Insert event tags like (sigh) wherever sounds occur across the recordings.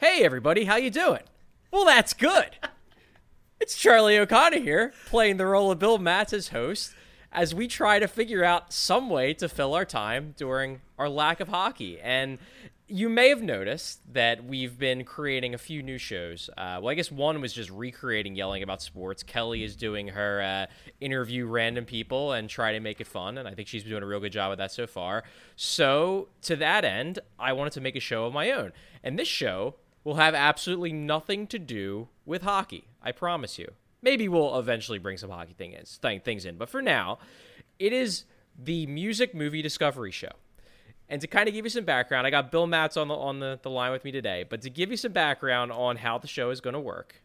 Hey everybody, how you doing? Well, that's good. It's Charlie O'Connor here, playing the role of Bill Matz as host, as we try to figure out some way to fill our time during our lack of hockey. And you may have noticed that we've been creating a few new shows. Uh, well, I guess one was just recreating yelling about sports. Kelly is doing her uh, interview random people and try to make it fun, and I think she's been doing a real good job with that so far. So, to that end, I wanted to make a show of my own, and this show will have absolutely nothing to do with hockey. I promise you. Maybe we'll eventually bring some hockey thing in, things in, but for now, it is the music movie discovery show. And to kind of give you some background, I got Bill Matz on the on the, the line with me today. But to give you some background on how the show is going to work,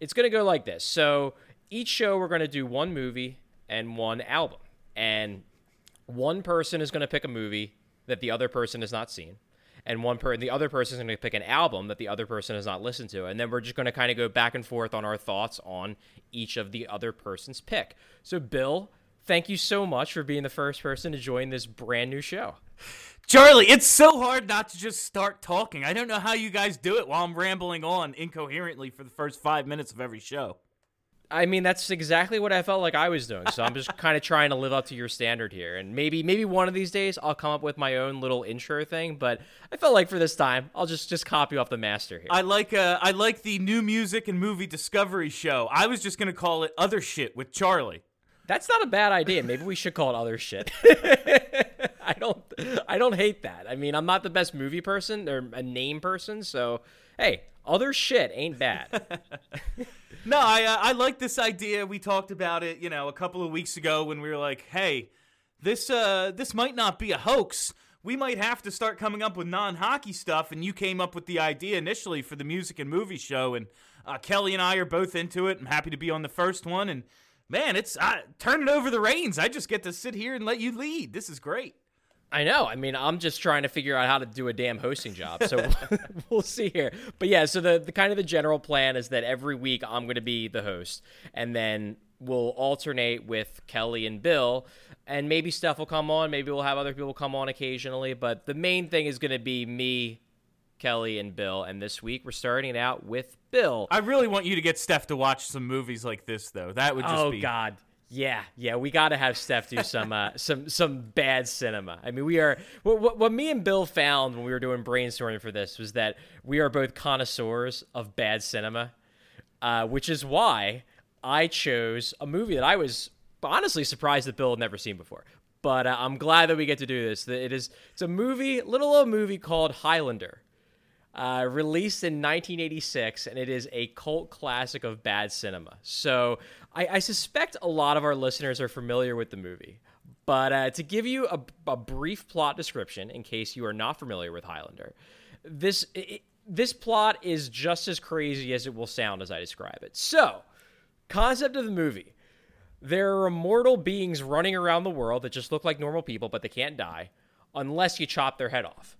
it's going to go like this. So each show we're going to do one movie and one album, and one person is going to pick a movie that the other person has not seen, and one per the other person is going to pick an album that the other person has not listened to, and then we're just going to kind of go back and forth on our thoughts on each of the other person's pick. So Bill, thank you so much for being the first person to join this brand new show. Charlie, it's so hard not to just start talking. I don't know how you guys do it while I'm rambling on incoherently for the first five minutes of every show. I mean, that's exactly what I felt like I was doing. So I'm just (laughs) kind of trying to live up to your standard here. And maybe, maybe one of these days I'll come up with my own little intro thing. But I felt like for this time, I'll just just copy off the master here. I like uh, I like the new music and movie discovery show. I was just gonna call it other shit with Charlie. That's not a bad idea. Maybe we should call it other shit. (laughs) (laughs) I don't I don't hate that. I mean, I'm not the best movie person or a name person, so hey, other shit ain't bad. (laughs) no, I uh, I like this idea. We talked about it, you know, a couple of weeks ago when we were like, "Hey, this uh this might not be a hoax. We might have to start coming up with non-hockey stuff." And you came up with the idea initially for the music and movie show and uh, Kelly and I are both into it. I'm happy to be on the first one and man, it's turning over the reins. I just get to sit here and let you lead. This is great. I know. I mean, I'm just trying to figure out how to do a damn hosting job. So (laughs) we'll see here. But yeah, so the, the kind of the general plan is that every week I'm going to be the host, and then we'll alternate with Kelly and Bill. And maybe Steph will come on. Maybe we'll have other people come on occasionally. But the main thing is going to be me, Kelly, and Bill. And this week we're starting it out with Bill. I really want you to get Steph to watch some movies like this, though. That would just oh, be. Oh God. Yeah, yeah, we got to have Steph do some uh, (laughs) some some bad cinema. I mean, we are what, what, what me and Bill found when we were doing brainstorming for this was that we are both connoisseurs of bad cinema, uh, which is why I chose a movie that I was honestly surprised that Bill had never seen before. But uh, I'm glad that we get to do this. It is it's a movie, little old movie called Highlander. Uh, released in 1986, and it is a cult classic of bad cinema. So I, I suspect a lot of our listeners are familiar with the movie. But uh, to give you a, a, brief plot description, in case you are not familiar with Highlander, this it, this plot is just as crazy as it will sound as I describe it. So, concept of the movie: there are immortal beings running around the world that just look like normal people, but they can't die unless you chop their head off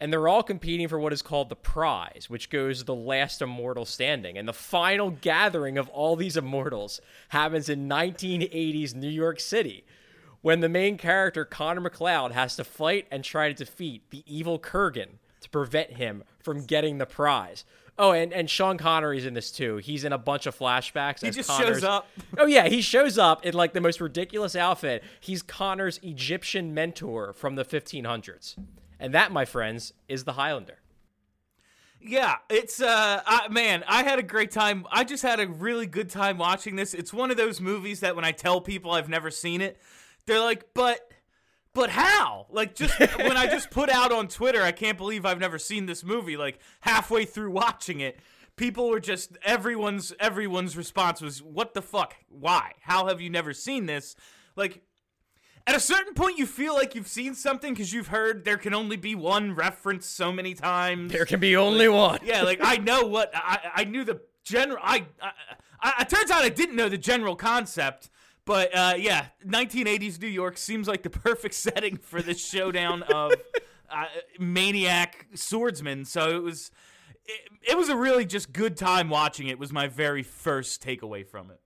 and they're all competing for what is called the prize, which goes the last immortal standing. And the final gathering of all these immortals happens in 1980s New York City, when the main character Connor MacLeod has to fight and try to defeat the evil Kurgan to prevent him from getting the prize. Oh, and, and Sean Connery's in this too. He's in a bunch of flashbacks. He just Connor's, shows up. Oh yeah, he shows up in like the most ridiculous outfit. He's Connor's Egyptian mentor from the 1500s. And that, my friends, is the Highlander. Yeah, it's uh I, man, I had a great time. I just had a really good time watching this. It's one of those movies that when I tell people I've never seen it, they're like, "But but how?" Like just (laughs) when I just put out on Twitter, I can't believe I've never seen this movie like halfway through watching it, people were just everyone's everyone's response was, "What the fuck? Why? How have you never seen this?" Like at a certain point you feel like you've seen something because you've heard there can only be one reference so many times. There can be only like, one. yeah like i (laughs) know what i i knew the general I, I, I it turns out i didn't know the general concept but uh, yeah 1980s new york seems like the (laughs) perfect setting for this showdown of (laughs) uh, maniac swordsmen. So it was it, it was a really just good time watching it was my very first takeaway from it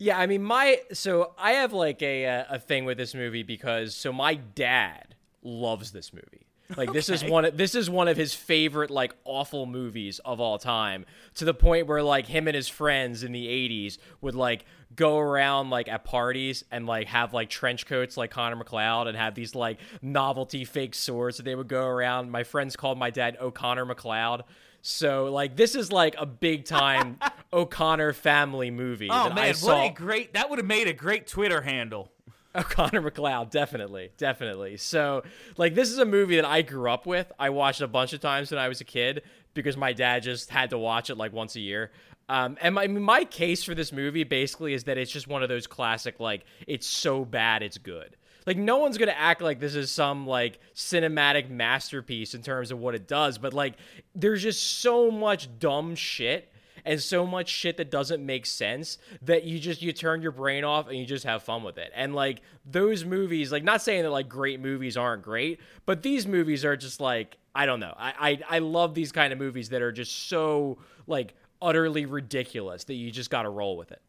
yeah, I mean, my so I have like a uh, a thing with this movie because so my dad loves this movie. Like this is one. Of, this is one of his favorite like awful movies of all time. To the point where like him and his friends in the '80s would like go around like at parties and like have like trench coats like Connor MacLeod and have these like novelty fake swords that they would go around. My friends called my dad O'Connor McLeod. So like this is like a big time (laughs) O'Connor family movie. Oh that I man, saw. what a great that would have made a great Twitter handle. O'Connor McLeod, definitely, definitely. So, like, this is a movie that I grew up with. I watched a bunch of times when I was a kid because my dad just had to watch it like once a year. Um, and my my case for this movie basically is that it's just one of those classic like it's so bad it's good. Like no one's gonna act like this is some like cinematic masterpiece in terms of what it does, but like there's just so much dumb shit and so much shit that doesn't make sense that you just you turn your brain off and you just have fun with it. And like those movies, like not saying that like great movies aren't great, but these movies are just like I don't know. I I, I love these kind of movies that are just so like utterly ridiculous that you just got to roll with it.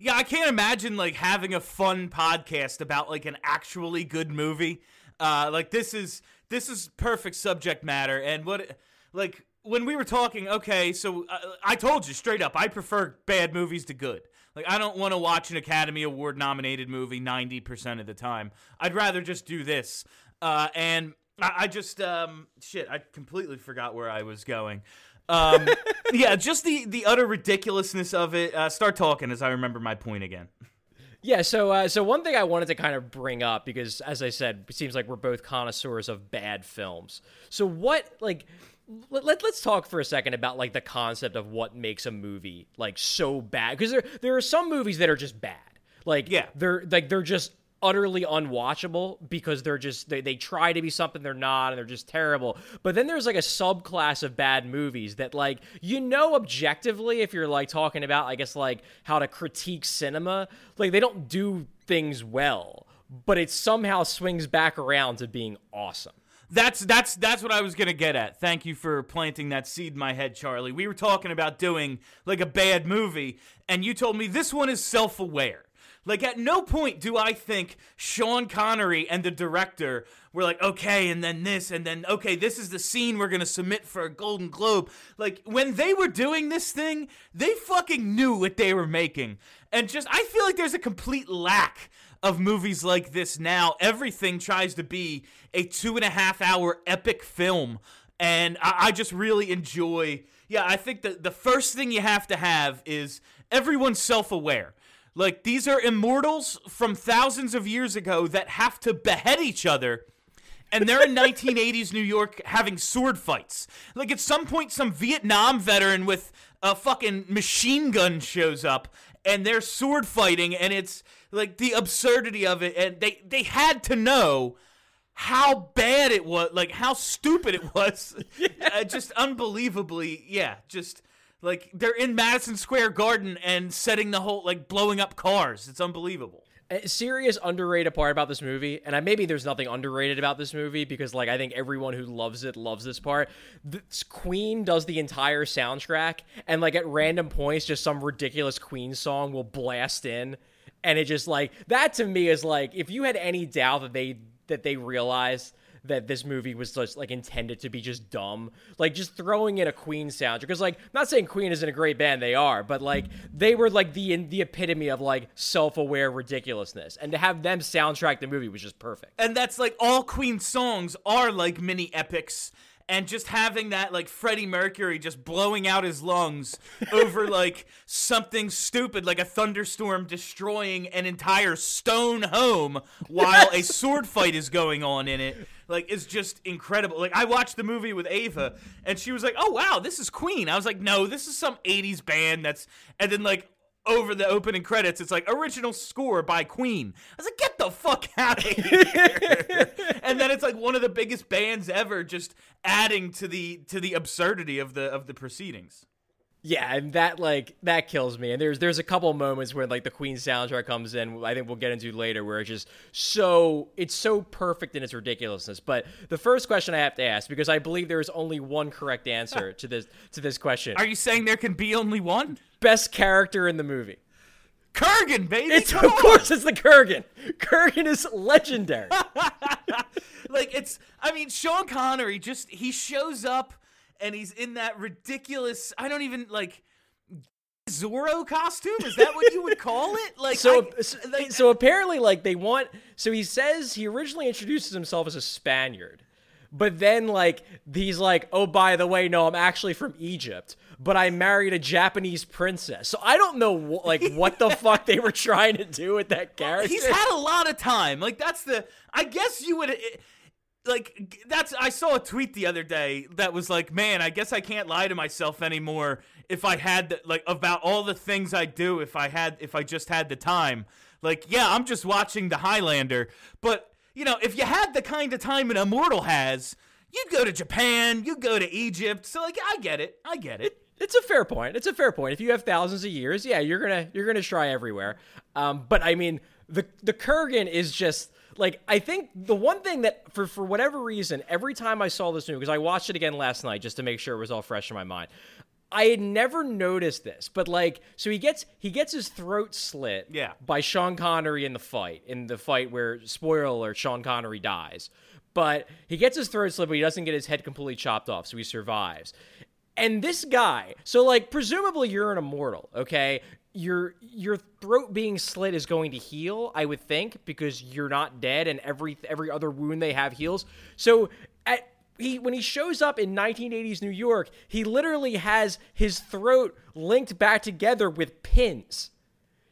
Yeah, I can't imagine like having a fun podcast about like an actually good movie. Uh, like this is this is perfect subject matter, and what like when we were talking. Okay, so uh, I told you straight up, I prefer bad movies to good. Like I don't want to watch an Academy Award nominated movie ninety percent of the time. I'd rather just do this. Uh, and I, I just um, shit, I completely forgot where I was going. Um, (laughs) yeah, just the the utter ridiculousness of it. Uh, start talking as I remember my point again. Yeah, so uh, so one thing I wanted to kind of bring up because, as I said, it seems like we're both connoisseurs of bad films. So what, like, let, let us talk for a second about like the concept of what makes a movie like so bad because there there are some movies that are just bad. Like, Yeah. they're like they're just utterly unwatchable because they're just they, they try to be something they're not and they're just terrible but then there's like a subclass of bad movies that like you know objectively if you're like talking about i guess like how to critique cinema like they don't do things well but it somehow swings back around to being awesome That's that's that's what I was gonna get at. Thank you for planting that seed in my head, Charlie. We were talking about doing like a bad movie, and you told me this one is self-aware. Like at no point do I think Sean Connery and the director were like, okay, and then this, and then okay, this is the scene we're gonna submit for a Golden Globe. Like when they were doing this thing, they fucking knew what they were making, and just I feel like there's a complete lack of movies like this now. Everything tries to be a two and a half hour epic film. And I, I just really enjoy. Yeah, I think that the first thing you have to have is everyone's self aware. Like, these are immortals from thousands of years ago that have to behead each other. And they're in 1980s New York having sword fights. Like, at some point, some Vietnam veteran with a fucking machine gun shows up and they're sword fighting and it's like the absurdity of it and they they had to know how bad it was like how stupid it was (laughs) uh, just unbelievably yeah just like they're in Madison Square Garden and setting the whole like blowing up cars. It's unbelievable. A serious underrated part about this movie, and I maybe there's nothing underrated about this movie because like I think everyone who loves it loves this part. This Queen does the entire soundtrack, and like at random points, just some ridiculous Queen song will blast in, and it just like that to me is like if you had any doubt that they that they realized that this movie was just like intended to be just dumb. Like just throwing in a Queen soundtrack because like not saying Queen isn't a great band, they are, but like they were like the the epitome of like self-aware ridiculousness, and to have them soundtrack the movie was just perfect. and that's like all Queen songs are like mini epics. And just having that, like Freddie Mercury just blowing out his lungs over (laughs) like something stupid, like a thunderstorm destroying an entire stone home while a (laughs) sword fight is going on in it, like is just incredible. Like I watched the movie with Ava, and she was like, "Oh wow, this is Queen." I was like, "No, this is some '80s band that's," and then like over the opening credits, it's like original score by Queen. I was like, get the fuck out of here. (laughs) and then it's like one of the biggest bands ever just adding to the to the absurdity of the of the proceedings. Yeah, and that like that kills me. And there's there's a couple moments where like the Queen soundtrack comes in. I think we'll get into later where it's just so it's so perfect in its ridiculousness. But the first question I have to ask because I believe there is only one correct answer (laughs) to this to this question. Are you saying there can be only one? Best character in the movie. Kurgan, baby. It's of course it's the Kurgan. Kurgan is legendary. (laughs) like it's. I mean, Sean Connery just he shows up and he's in that ridiculous. I don't even like. Zorro costume? Is that what you would call it? (laughs) Like So, I- so, (laughs) like, so apparently, like they want. So he says he originally introduces himself as a Spaniard, but then like he's like, oh, by the way, no, I'm actually from Egypt, but I married a Japanese princess. So I don't know, wh- like, what the (laughs) fuck they were trying to do with that character. He's had a lot of time. Like that's the. I guess you would. it- Like that's. I saw a tweet the other day that was like, "Man, I guess I can't lie to myself anymore if I had the, like about all the things I do if I had if I just had the time." Like, yeah, I'm just watching The Highlander, but you know, if you had the kind of time an immortal has, you'd go to Japan, you'd go to Egypt. So like, I get it. I get it. It's a fair point. It's a fair point. If you have thousands of years, yeah, you're gonna you're gonna try everywhere. Um, but I mean, the the Kurgan is just like I think the one thing that for for whatever reason, every time I saw this movie, because I watched it again last night just to make sure it was all fresh in my mind. I had never noticed this, but like, so he gets he gets his throat slit Yeah. by Sean Connery in the fight, in the fight where spoiler alert, Sean Connery dies. But he gets his throat slit, but he doesn't get his head completely chopped off, so he survives. And this guy, so like presumably you're an immortal, okay? Your your throat being slit is going to heal, I would think, because you're not dead and every every other wound they have heals. So at he when he shows up in 1980s New York, he literally has his throat linked back together with pins.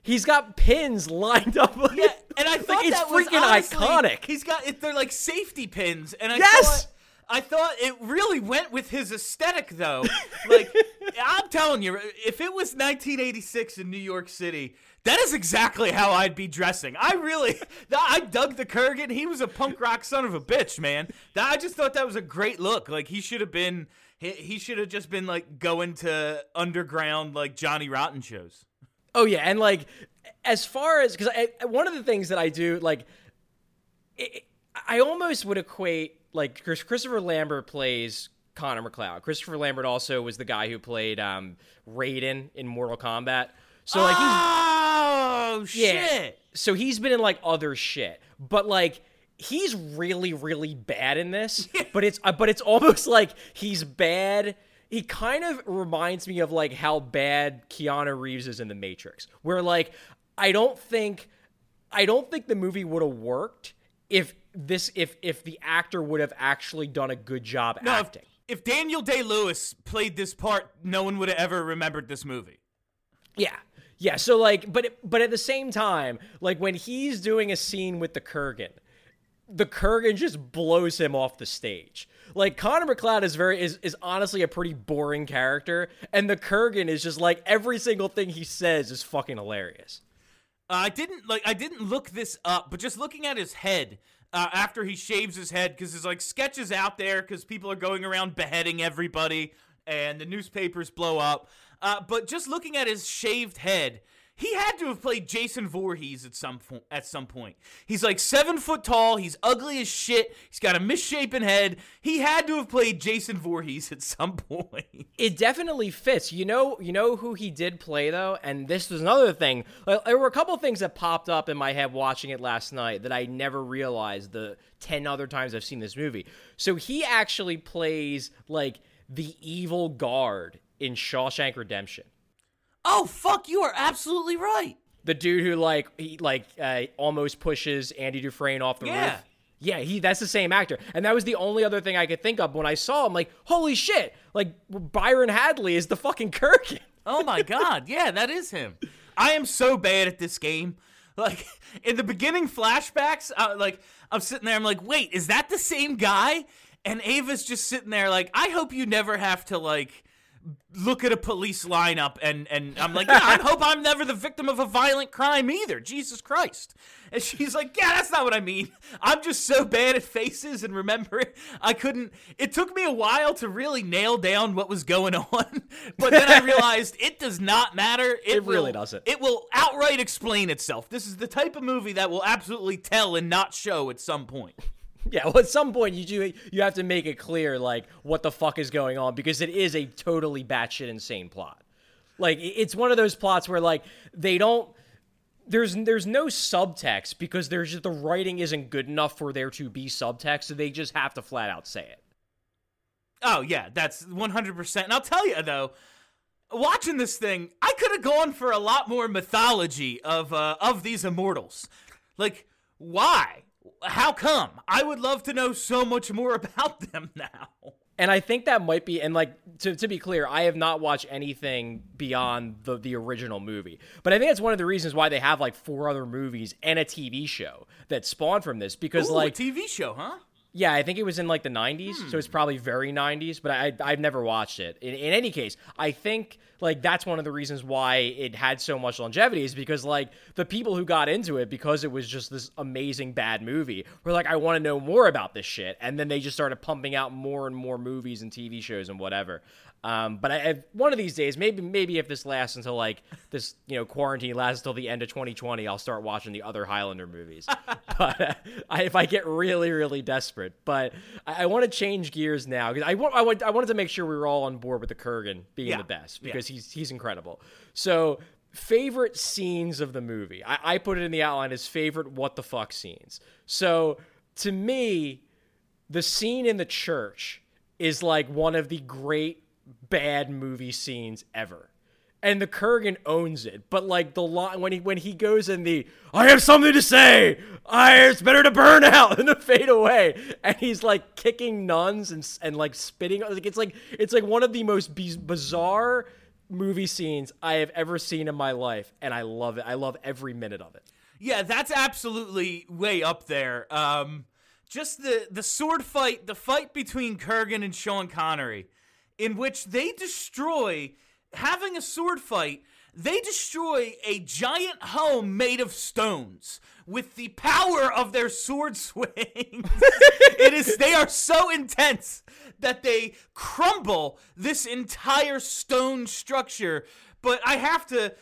He's got pins lined up. Like, Yeah, and I (laughs) like, thought it's freaking honestly- iconic. He's got it. They're like safety pins, and I Yes! thought I thought it really went with his aesthetic, though. like (laughs) I'm telling you, if it was 1986 in New York City, that is exactly how I'd be dressing. I really, (laughs) I dug the Kurgan. He was a punk rock son of a bitch, man. That I just thought that was a great look. Like he should have been. He, he should have just been like going to underground like Johnny Rotten shows. Oh yeah, and like as far as because one of the things that I do like, it, I almost would equate like Chris, Christopher Lambert plays Connor MacLeod. Christopher Lambert also was the guy who played um, Raiden in Mortal Kombat. So like he's oh yeah. shit. So he's been in like other shit, but like he's really really bad in this. (laughs) but it's uh, but it's almost like he's bad. He kind of reminds me of like how bad Keanu Reeves is in The Matrix, where like I don't think I don't think the movie would have worked if this if if the actor would have actually done a good job No, if- acting. If, Daniel Day Lewis played this part, no one would have ever remembered this movie. Yeah. Yeah, so like but but at the same time, like when he's doing a scene with the Kurgan, the Kurgan just blows him off the stage. Like Connor MacLeod is very is, is honestly a pretty boring character, and the Kurgan is just like every single thing he says is fucking hilarious. Uh, I didn't like. I didn't look this up, but just looking at his head uh, after he shaves his head, because there's like sketches out there, because people are going around beheading everybody, and the newspapers blow up. Uh, but just looking at his shaved head, he had to have played Jason Voorhees at some point. At some point, he's like seven foot tall. He's ugly as shit. He's got a misshapen head. He had to have played Jason Voorhees at some point. (laughs) It definitely fits. You know, you know who he did play though, and this was another thing. There were a couple things that popped up in my head watching it last night that I never realized the ten other times I've seen this movie. So he actually plays like the evil guard in Shawshank Redemption. Oh fuck! You are absolutely right. The dude who like he like uh, almost pushes Andy Dufresne off the Yeah. roof. Yeah, he that's the same actor. And that was the only other thing I could think of when I saw him like, holy shit, like Byron Hadley is the fucking Kurgan. Oh my god, (laughs) yeah, that is him. I am so bad at this game. Like in the beginning flashbacks, uh, like I'm sitting there, I'm like, wait, is that the same guy? And Ava's just sitting there, like, I hope you never have to like look at a police lineup and and I'm like, yeah, I hope I'm never the victim of a violent crime either. Jesus Christ. And she's like, yeah, that's not what I mean. I'm just so bad at faces and remembering. I couldn't. It took me a while to really nail down what was going on, (laughs) but then I realized it does not matter. It, It really will- doesn't. It will outright explain itself. This is the type of movie that will absolutely tell and not show at some point. Yeah, well, at some point you do you have to make it clear like what the fuck is going on because it is a totally batshit insane plot. Like it's one of those plots where like they don't there's there's no subtext because there's just the writing isn't good enough for there to be subtext, so they just have to flat out say it. Oh yeah, that's 100%. And I'll tell you though, watching this thing, I could have gone for a lot more mythology of uh, of these immortals. Like, why? How come? I would love to know so much more (laughs) about them now. And I think that might be, and like to, to be clear, I have not watched anything beyond the the original movie. But I think that's one of the reasons why they have like four other movies and a TV show that spawned from this. Because Ooh, like a TV show, huh? Yeah, I think it was in like the 90s, so it's hmm. probably very 90s, but I I've never watched it. In, in any case, I think like that's one of the reasons why it had so much longevity is because like the people who got into it because it was just this amazing bad movie were like I want to know more about this shit, and then they just started pumping out more and more movies and TV shows and whatever. Um, but I, I, one of these days, maybe maybe if this lasts until like this, you know, quarantine lasts until the end of 2020, I'll start watching the other Highlander movies. (laughs) but uh, I, if I get really really desperate, but I, I want to change gears now because I want I, want, I wanted to make sure we were all on board with the Kurgan being Yeah. the best Yeah. because he's he's incredible. So favorite scenes of the movie, I, I put it in the outline as favorite what the fuck scenes. So to me, the scene in the church is like one of the great bad movie scenes ever. And the Kurgan owns it, but like the line when he when he goes in the I have something to say, I it's better to burn out than to fade away, and he's like kicking nuns and and like spitting like it's like it's like one of the most biz- bizarre movie scenes I have ever seen in my life, and I love it. I love every minute of it. Yeah, that's absolutely way up there. Um, just the the sword fight, the fight between Kurgan and Sean Connery, in which they destroy having a sword fight. They destroy a giant home made of stones with the power of their sword (laughs) swings. it is they are so intense that they crumble this entire stone structure. But I have to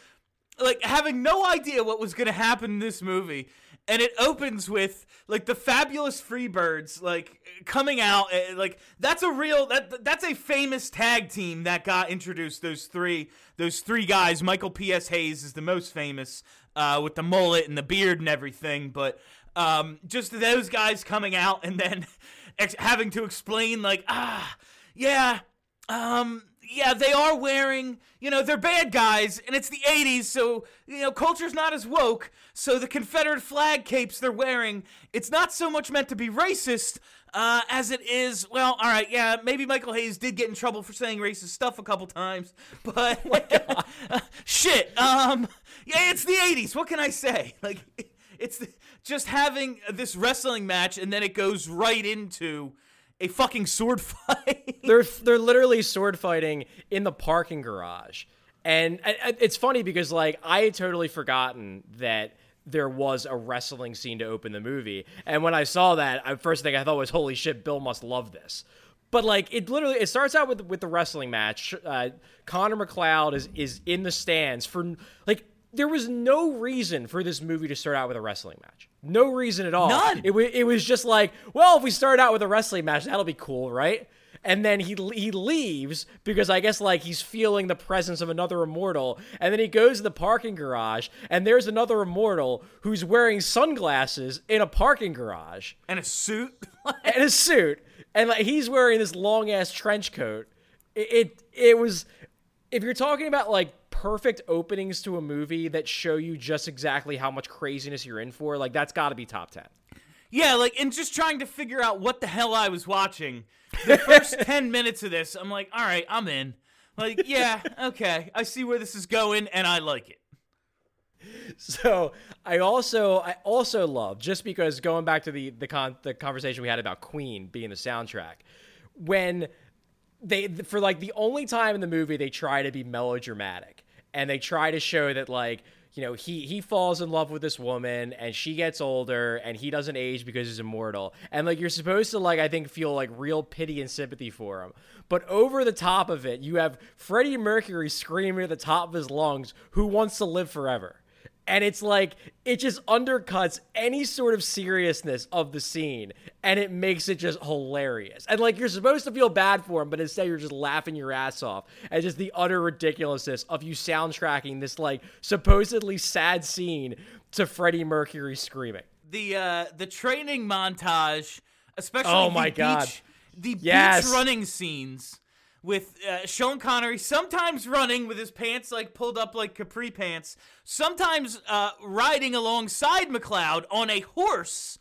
like having no idea what was going to happen in this movie and it opens with like the fabulous freebirds like coming out eh, like that's a real that that's a famous tag team that got introduced those three those three guys. Michael P.S. Hayes is the most famous uh, with the mullet and the beard and everything but um, just those guys coming out and then (laughs) ex- having to explain like ah yeah um, yeah, they are wearing, you know, they're bad guys, and it's the 80s, so, you know, culture's not as woke, so the Confederate flag capes they're wearing, it's not so much meant to be racist, uh, as it is, well, alright, yeah, maybe Michael Hayes did get in trouble for saying racist stuff a couple times, (laughs) but, (laughs) shit, um, yeah, it's the 80s, what can I say? (laughs) Like, it's the, just having this wrestling match, and then it goes right into a fucking sword (laughs) fight. they're they're literally sword fighting in the parking garage, and it's funny because like I had totally forgotten that there was a wrestling scene to open the movie, and when I saw that, I first thing I thought was, "Holy shit, Bill must love this." But like it literally, it starts out with with the wrestling match. Uh, Connor MacLeod is is in the stands for like there was no reason for this movie to start out with a wrestling match. No reason at all. None. It, wa- it was just like, well, if we start out with a wrestling match, that'll be cool, right? And then he he leaves because I guess like he's feeling the presence of another immortal, and then he goes to the parking garage, and there's another immortal who's wearing sunglasses in a parking garage and a suit. (laughs) and a suit, and like he's wearing this long ass trench coat. It, it it was if you're talking about like perfect openings to a movie that show you just exactly how much craziness you're in for, like that's got to be top ten. yeah, like, and just trying to figure out what the hell I was watching. The first (laughs) 10 minutes of this, I'm like, all right, I'm in. Like, yeah, okay, I see where this is going, and I like it. So I also I also love just because going back to the the con the conversation we had about Queen being the soundtrack when they for like the only time in the movie they try to be melodramatic and they try to show that like you know he he falls in love with this woman and she gets older and he doesn't age because he's immortal. And like you're supposed to like I think feel like real pity and sympathy for him. But over the top of it you have Freddie Mercury screaming at the top of his lungs who wants to live forever and it's like it just undercuts any sort of seriousness of the scene and it makes it just hilarious and like you're supposed to feel bad for him but instead you're just laughing your ass off at just the utter ridiculousness of you soundtracking this like supposedly sad scene to freddie mercury screaming the uh the training montage especially Oh the my beach, God. the Yes. beach running scenes with uh, Sean Connery sometimes running with his pants like pulled up like capri pants, sometimes uh, riding alongside MacLeod on a horse.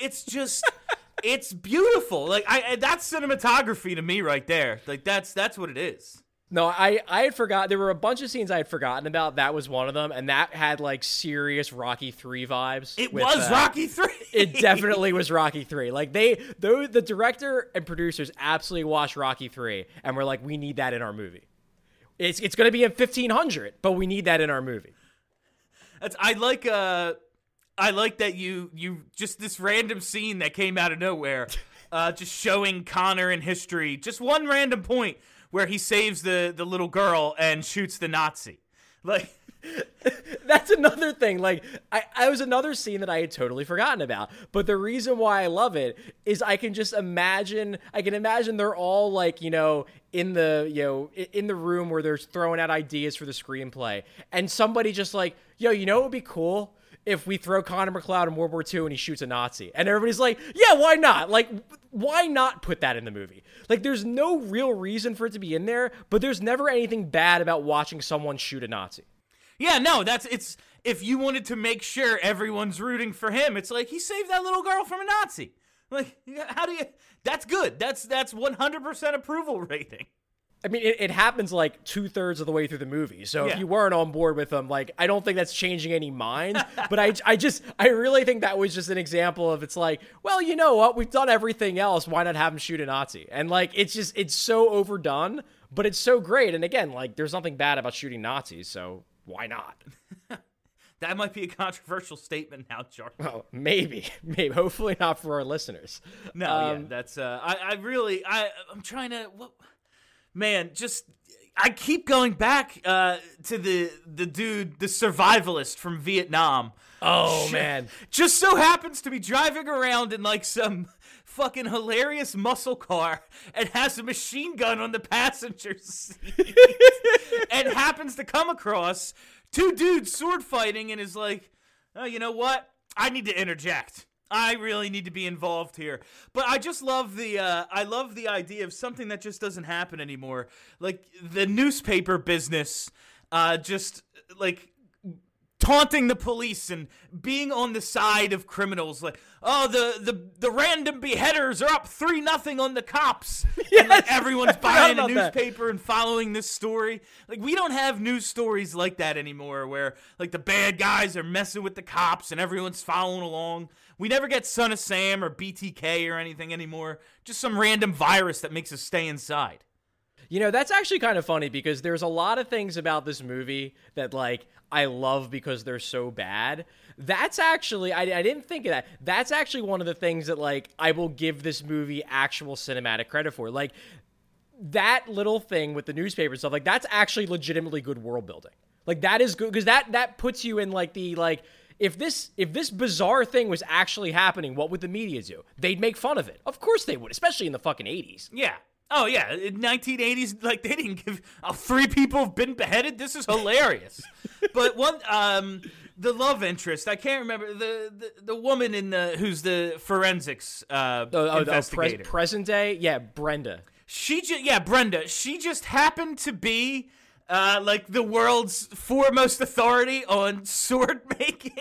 It's just, (laughs) it's beautiful. Like I, I- that's cinematography to me right there. Like that's that's what it is. No, I I had forgot. There were a bunch of scenes I had forgotten about. That was one of them, and that had like serious Rocky Three vibes. It with, was uh, Rocky Three. It definitely was Rocky Three. Like they, though, the director and producers absolutely watched Rocky Three, and were like, "We need that in our movie." It's it's going to be in fifteen hundred, but we need that in our movie. That's, I like uh I like that you you just this random scene that came out of nowhere, uh, just showing Connor in history, just one random point where he saves the the little girl and shoots the Nazi. Like (laughs) That's another thing. Like, I, I was another scene that I had totally forgotten about. But the reason why I love it is I can just imagine. I can imagine they're all like, you know, in the you know in the room where they're throwing out ideas for the screenplay, and somebody just like, yo, you know, it would be cool. If we throw Connor MacLeod in World War II and he shoots a Nazi, and everybody's like, "Yeah, why not? Like, why not put that in the movie? Like, there's no real reason for it to be in there, but there's never anything bad about watching someone shoot a Nazi." yeah, no, that's it's if you wanted to make sure everyone's rooting for him, it's like he saved that little girl from a Nazi. Like (laughs) how do you that's good. That's that's 100% approval rating. I mean, it, it happens like two thirds of the way through the movie. So Yeah. if you weren't on board with them, like, I don't think that's changing any minds. (laughs) but I, I just, I really think that was just an example of it's like, well, you know what? We've done everything else. Why not have him shoot a Nazi? And like, it's just, it's so overdone, but it's so great. And again, like, there's nothing bad about shooting Nazis. So why not? (laughs) That might be a controversial statement now, Jar. Well, maybe, (laughs) maybe, hopefully not for our listeners. No, yeah, Um, that's uh, I, I really, I, I'm trying to, what, man, just, I keep going back uh, to the the dude, the survivalist from Vietnam. Oh, (laughs) man. just so happens to be driving around in like some (laughs) fucking hilarious muscle car and has a machine gun on the passenger (laughs) seat and happens to come across two dudes sword fighting and is like, oh, you know what? I need to interject. I really need to be involved here. But I just love the uh, I love the idea of something that just doesn't happen anymore. Like the newspaper business uh, just like taunting the police and being on the side of criminals like oh the the, the random beheaders are up three nothing on the cops (laughs) and like, everyone's (laughs) buying a about that. newspaper and following this story like we don't have news stories like that anymore where like the bad guys are messing with the cops and everyone's following along we never get son of sam or btk or anything anymore just some random virus that makes us stay inside You know, that's actually kind of funny because there's a lot of things about this movie that, like, I love because they're so bad. That's actually, I, I didn't think of that. That's actually one of the things that, like, I will give this movie actual cinematic credit for. Like, that little thing with the newspaper stuff, like, that's actually legitimately good world building. Like, that is good because that, that puts you in, like, the, like, if this if this bizarre thing was actually happening, what would the media do? They'd make fun of it. Of course they would, especially in the fucking 80s. Yeah. Oh yeah. In 1980s, like they didn't give. Oh, three people have been beheaded. This is hilarious. (laughs) but one, um, the love interest. I can't remember the the, the woman in the who's the forensics uh, Oh, oh, oh, pres- present day? Yeah, Brenda. she just yeah, Brenda. She just happened to be. Uh, like the world's foremost authority on sword (laughs) making.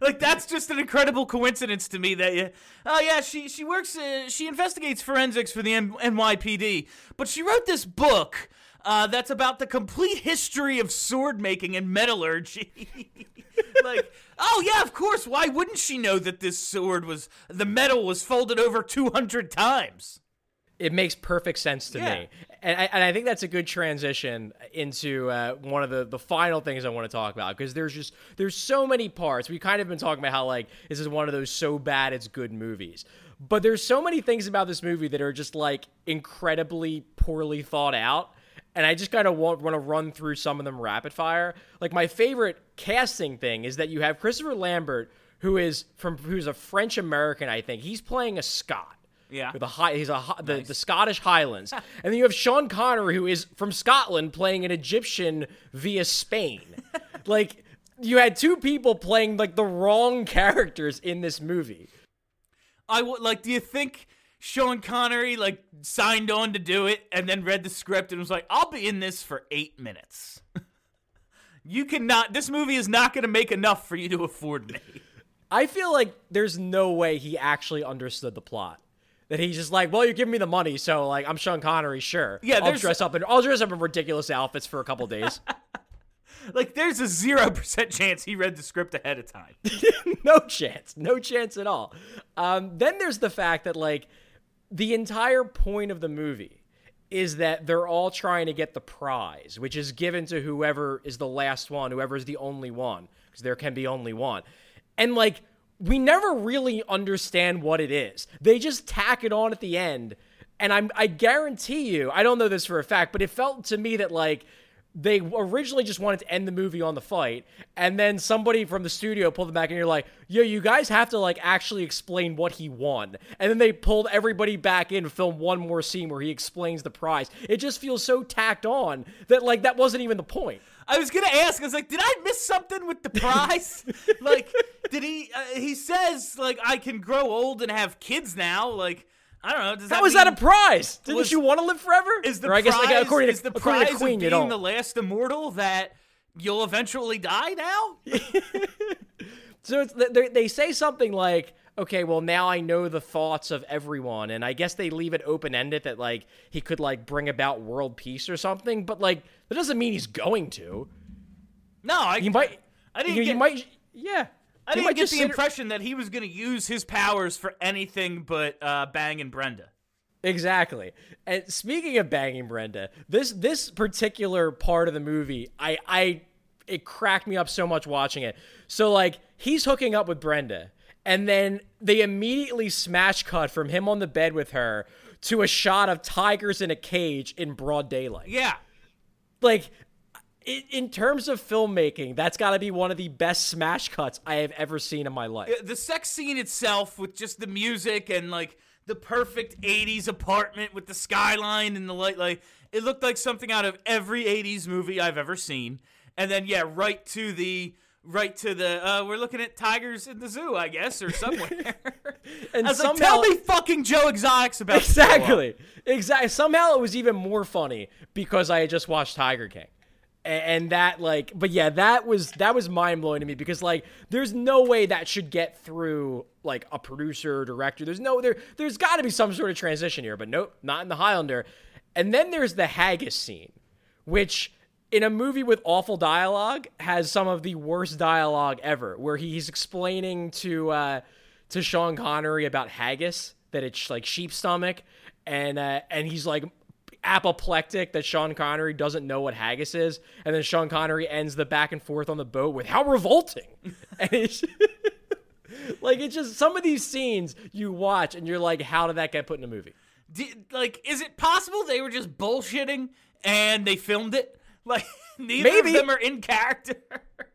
like that's just an incredible coincidence to me that you oh yeah she she works uh, she investigates forensics for the N- NYPD but she wrote this book uh, that's about the complete history of sword making and metallurgy (laughs) like oh yeah of course why wouldn't she know that this sword was the metal was folded over 200 times It makes perfect sense to Yeah. me, and I, and I think that's a good transition into uh, one of the the final things I want to talk about because there's just there's so many parts. We've kind of been talking about how like this is one of those so bad it's good movies, but there's so many things about this movie that are just like incredibly poorly thought out. and I just kind of want, want to run through some of them rapid fire. Like my favorite casting thing is that you have Christopher Lambert, who is from who's a French American, I think. He's playing a Scot. Yeah. With a high, he's a hi- the, the Scottish Highlands, (laughs) and then you have Sean Connery, who is from Scotland, playing an Egyptian via Spain. (laughs) like you had two people playing like the wrong characters in this movie. I would like. Do you think Sean Connery like signed on to do it and then read the script and was like, "I'll be in this for eight minutes." (laughs) you cannot. This movie is not going to make enough for you to afford me. I feel like there's no way he actually understood the plot. That he's just like, well, you're giving me the money, so like I'm Sean Connery, sure. Yeah, I'll dress up in I'll dress up in ridiculous outfits for a couple days. (laughs) Like, there's a zero percent chance he read the script ahead of time. (laughs) no chance, no chance at all. Um, then there's the fact that like the entire point of the movie is that they're all trying to get the prize, which is given to whoever is the last one, whoever is the only one, because there can be only one. And like we never really understand what it is. They just tack it on at the end, and I'm I guarantee you, I don't know this for a fact, but it felt to me that like they originally just wanted to end the movie on the fight, and then somebody from the studio pulled them back, and you're like, "Yo, you guys have to like actually explain what he won." And then they pulled everybody back in to film one more scene where he explains the prize. It just feels so tacked on that like that wasn't even the point. I was gonna ask. I was like, did I miss something with the prize? (laughs) like, did he? Uh, he says like I can grow old and have kids now. Like, I don't know. Does that How was mean, that a prize? Didn't was- you want to live forever? Is the Or I guess prize? like according to, is the prize Queen, of you being don't. the last immortal that you'll eventually die now? (laughs) So it's, they, they say something like, okay, well, now I know the thoughts of everyone. And I guess they leave it open ended that, like, he could, like, bring about world peace or something. But, like, that doesn't mean he's going to. No, I. He might. I didn't you, you might. Yeah. I didn't get the impression that he was going to use his powers for anything but uh, and Brenda. Exactly. And speaking of banging Brenda, this this particular part of the movie, I I it cracked me up so much watching it. So like he's hooking up with Brenda, and then they immediately smash cut from him on the bed with her to a shot of tigers in a cage in broad daylight. Yeah. Like in, in terms of filmmaking, that's got to be one of the best smash cuts I have ever seen in my life. Uh, the sex scene itself, with just the music and like the perfect 80s apartment with the skyline and the light, like it looked like something out of every 80s movie I've ever seen. And then, yeah, right to the. Right to the, uh, we're looking at tigers in the zoo, I guess, or somewhere. (laughs) And was like, tell me fucking Joe Exotic's about to show up." Exactly. Exactly. Somehow it was even more funny because I had just watched Tiger King. And that like but yeah, that was that was mind blowing to me because like there's no way that should get through like a producer or director. There's no there there's gotta be some sort of transition here, but nope, not in the Highlander. And then there's the haggis scene, which in a movie with awful dialogue has some of the worst dialogue ever, where he's explaining to uh, to Sean Connery about haggis that it's like sheep stomach, and uh, and he's like apoplectic that Sean Connery doesn't know what haggis is, and then Sean Connery ends the back and forth on the boat with how revolting, (laughs) and it's. (laughs) Like it's just some of these scenes you watch and you're like, how did that get put in a movie? Like, is it possible they were just bullshitting and they filmed it? Like, (laughs) neither Maybe. of them are in character. (laughs) like,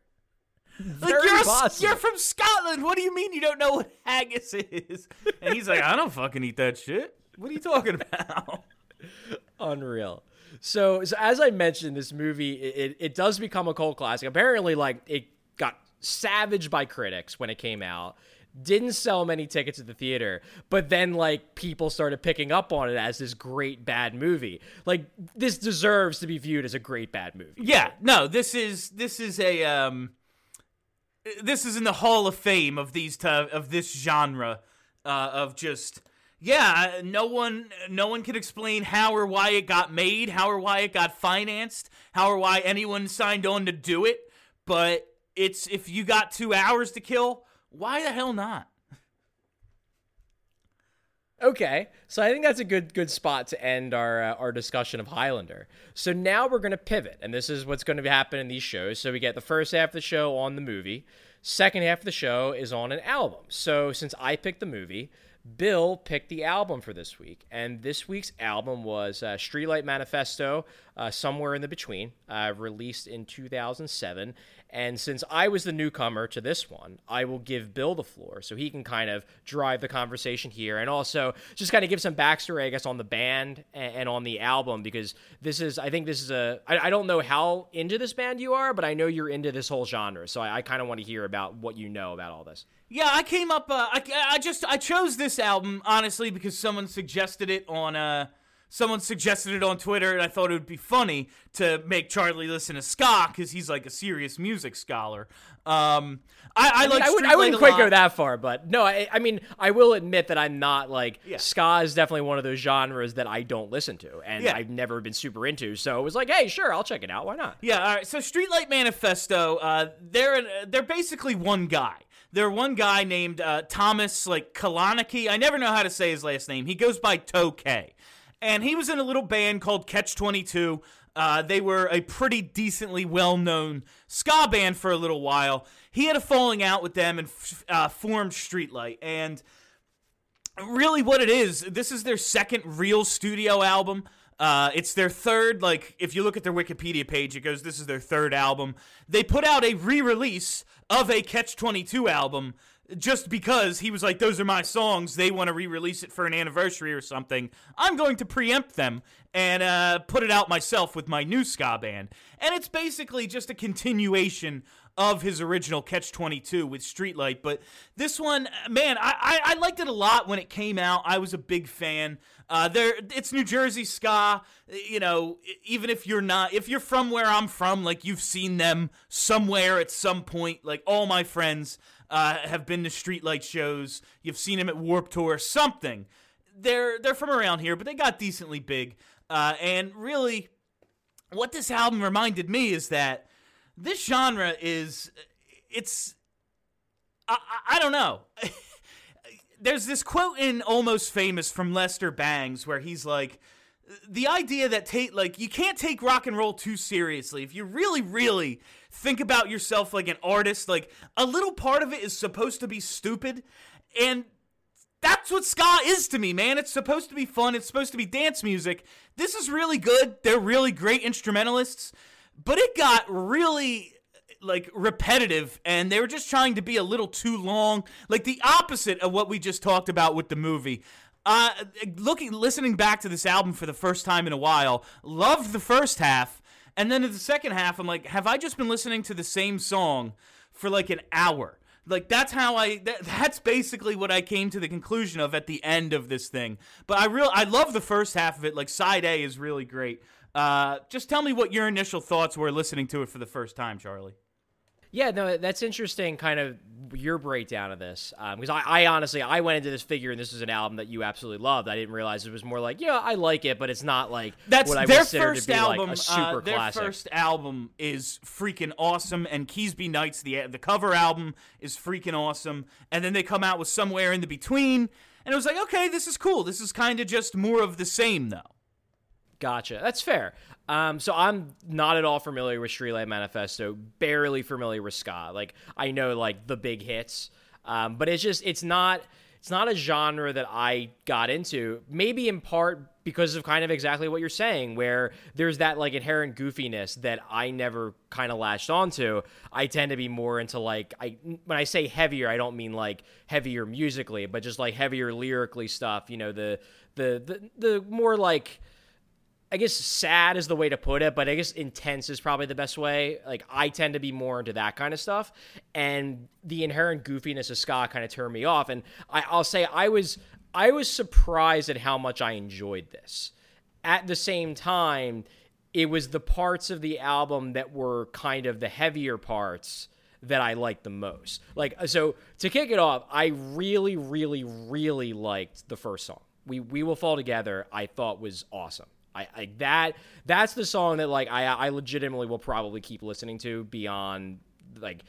Very you're, possible. you're from Scotland. What do you mean you don't know what haggis is? And he's like, I don't fucking eat that shit. What are you talking about? (laughs) unreal. So, so as I mentioned, this movie it, it, it does become a cult classic. Apparently, like it got savaged by critics when it came out. Didn't sell many tickets at the theater, but then like people started picking up on it as this great bad movie. Like this deserves to be viewed as a great bad movie. Yeah, no, this is this is a um, this is in the Hall of Fame of these t- of this genre uh, of just yeah. No one no one can explain how or why it got made, how or why it got financed, how or why anyone signed on to do it. But it's if you got two hours to kill, why the hell not? Okay, so I think that's a good good spot to end our uh, our discussion of Highlander. So now we're going to pivot, and this is what's going to happen in these shows. So we get the first half of the show on the movie, second half of the show is on an album. So since I picked the movie, Bill picked the album for this week, and this week's album was uh, Streetlight Manifesto uh, somewhere in the between, uh, released in 2007. And since I was the newcomer to this one, I will give Bill the floor so he can kind of drive the conversation here and also just kind of give some backstory, I guess, on the band and, on the album because this is, I think this is a, I, I don't know how into this band you are, but I know you're into this whole genre. So I, I kind of want to hear about what you know about all this. Yeah, I came up. Uh, I, I just I chose this album honestly because someone suggested it on uh someone suggested it on Twitter, and I thought it would be funny to make Charlie listen to ska because he's like a serious music scholar. Um, I, I, I mean, like. I, would, I wouldn't quite go that far, but no, I, I mean, I will admit that I'm not like yeah. ska is definitely one of those genres that I don't listen to, and yeah. I've never been super into. So it was like, hey, sure, I'll check it out. Why not? Yeah. All right. So Streetlight Manifesto, uh, they're they're basically one guy. They're one guy named uh, Tomas like Kalaniki. I never know how to say his last name. He goes by K and he was in a little band called Catch 22. Uh, they were a pretty decently well known ska band for a little while. He had a falling out with them and uh, formed Streetlight. And really, what it is, this is their second real studio album. Uh, it's their third, like, if you look at their Wikipedia page, it goes, this is their third album. They put out a re release of a Catch 22 album just because he was like, those are my songs, they want to re release it for an anniversary or something, I'm going to preempt them and uh, put it out myself with my new ska band. And it's basically just a continuation of his original Catch 22 with Streetlight. But this one, man, I, I, I liked it a lot when it came out. I was a big fan. Uh, there, it's New Jersey ska. You know, even if you're not, if you're from where I'm from, like you've seen them somewhere at some point. Like all my friends uh, have been to streetlight shows. You've seen them at Warped Tour, something. They're they're from around here, but they got decently big. Uh, and really, what this album reminded me is that this genre is it's I, I, I don't know. (laughs) There's this quote in Almost Famous from Lester Bangs where he's like, the idea that take like you can't take rock and roll too seriously. If you really, really think about yourself like an artist, like a little part of it is supposed to be stupid, and that's what ska is to me, man. It's supposed to be fun. It's supposed to be dance music. This is really good. They're really great instrumentalists, but it got really like repetitive and they were just trying to be a little too long like the opposite of what we just talked about with the movie uh, looking, listening back to this album for the first time in a while, loved the first half, and then in the second half, I'm like, have I just been listening to the same song for like an hour? Like that's how I. That, (laughs) that's basically what I came to the conclusion of at the end of this thing. But I real, I love the first half of it. Like side A is really great. Uh, just tell me what your initial thoughts were listening to it for the first time, Charlie. Yeah, no, that's interesting. Kind of your breakdown of this, because um, I, I, honestly I went into this figure and this was an album that you absolutely loved. I didn't realize it was more like, yeah, I like it, but it's not like that's what I their consider first to be album. like a super uh, their classic. first album is freaking awesome, and Keasbey Nights the the cover album is freaking awesome, and then they come out with somewhere in the between, and it was like, okay, this is cool. This is kind of just more of the same, though. Gotcha. That's fair. Um, so I'm not at all familiar with Streetlight Manifesto. Barely familiar with ska. Like I know like the big hits, um, but it's just it's not it's not a genre that I got into. Maybe in part because of kind of exactly what you're saying, where there's that like inherent goofiness that I never kind of latched onto. I tend to be more into like I when I say heavier, I don't mean like heavier musically, but just like heavier lyrically stuff. You know the the the, the more like I guess sad is the way to put it, but I guess intense is probably the best way. Like I tend to be more into that kind of stuff, and the inherent goofiness of ska kind of turned me off. And I, I'll say I was I was surprised at how much I enjoyed this. At the same time, it was the parts of the album that were kind of the heavier parts that I liked the most. Like so to kick it off, I really, really, really liked the first song. We We Will Fall Together, I thought was awesome. I, I that that's the song that like I I legitimately will probably keep listening to beyond like